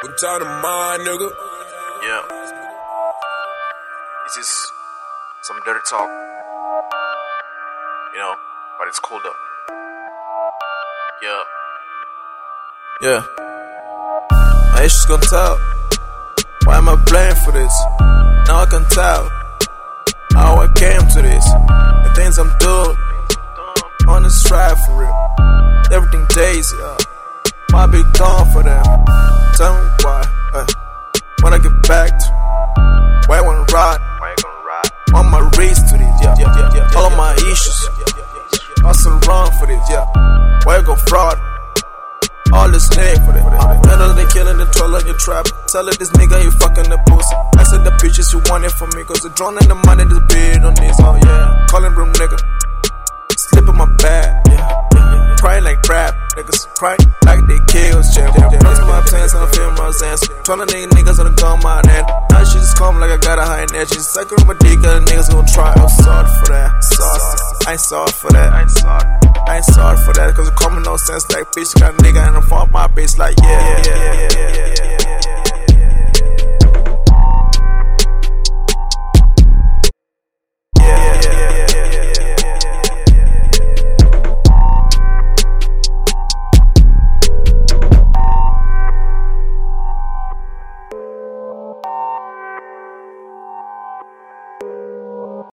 What time of mine, nigga? Yeah. It's just some dirty talk. You know, but it's cool though. Yeah. Yeah. My issues gonna tell. Why am I blamed for this? Now I can tell how I came to this. The things I'm doing on this ride for real. Everything days, yeah. Might be gone for them. On my race to this, yeah, yeah, yeah, yeah. All of my issues, hustle run for this, yeah. Why you go fraud? All this name for that. Better they killing the troll on your trap. Tell her this nigga you fucking the pussy. I said the pictures you want it from me, cause the drone and the money is bid on this, oh yeah. Calling room nigga. Slip in my bag, yeah. Crying like crap, niggas crying like they kills. Run to my pants and I feel my zans. Tryna nigga niggas on the gun, my head. Now she just come like I got a high. Sucking my dick, and niggas gon' try. I'm sorry for that. Sorry. I ain't sorry for that. I ain't sorry. I ain't sorry for that, cause it common no sense like bitch got a nigga and I'm fuck my bitch like yeah, yeah, yeah, yeah, yeah.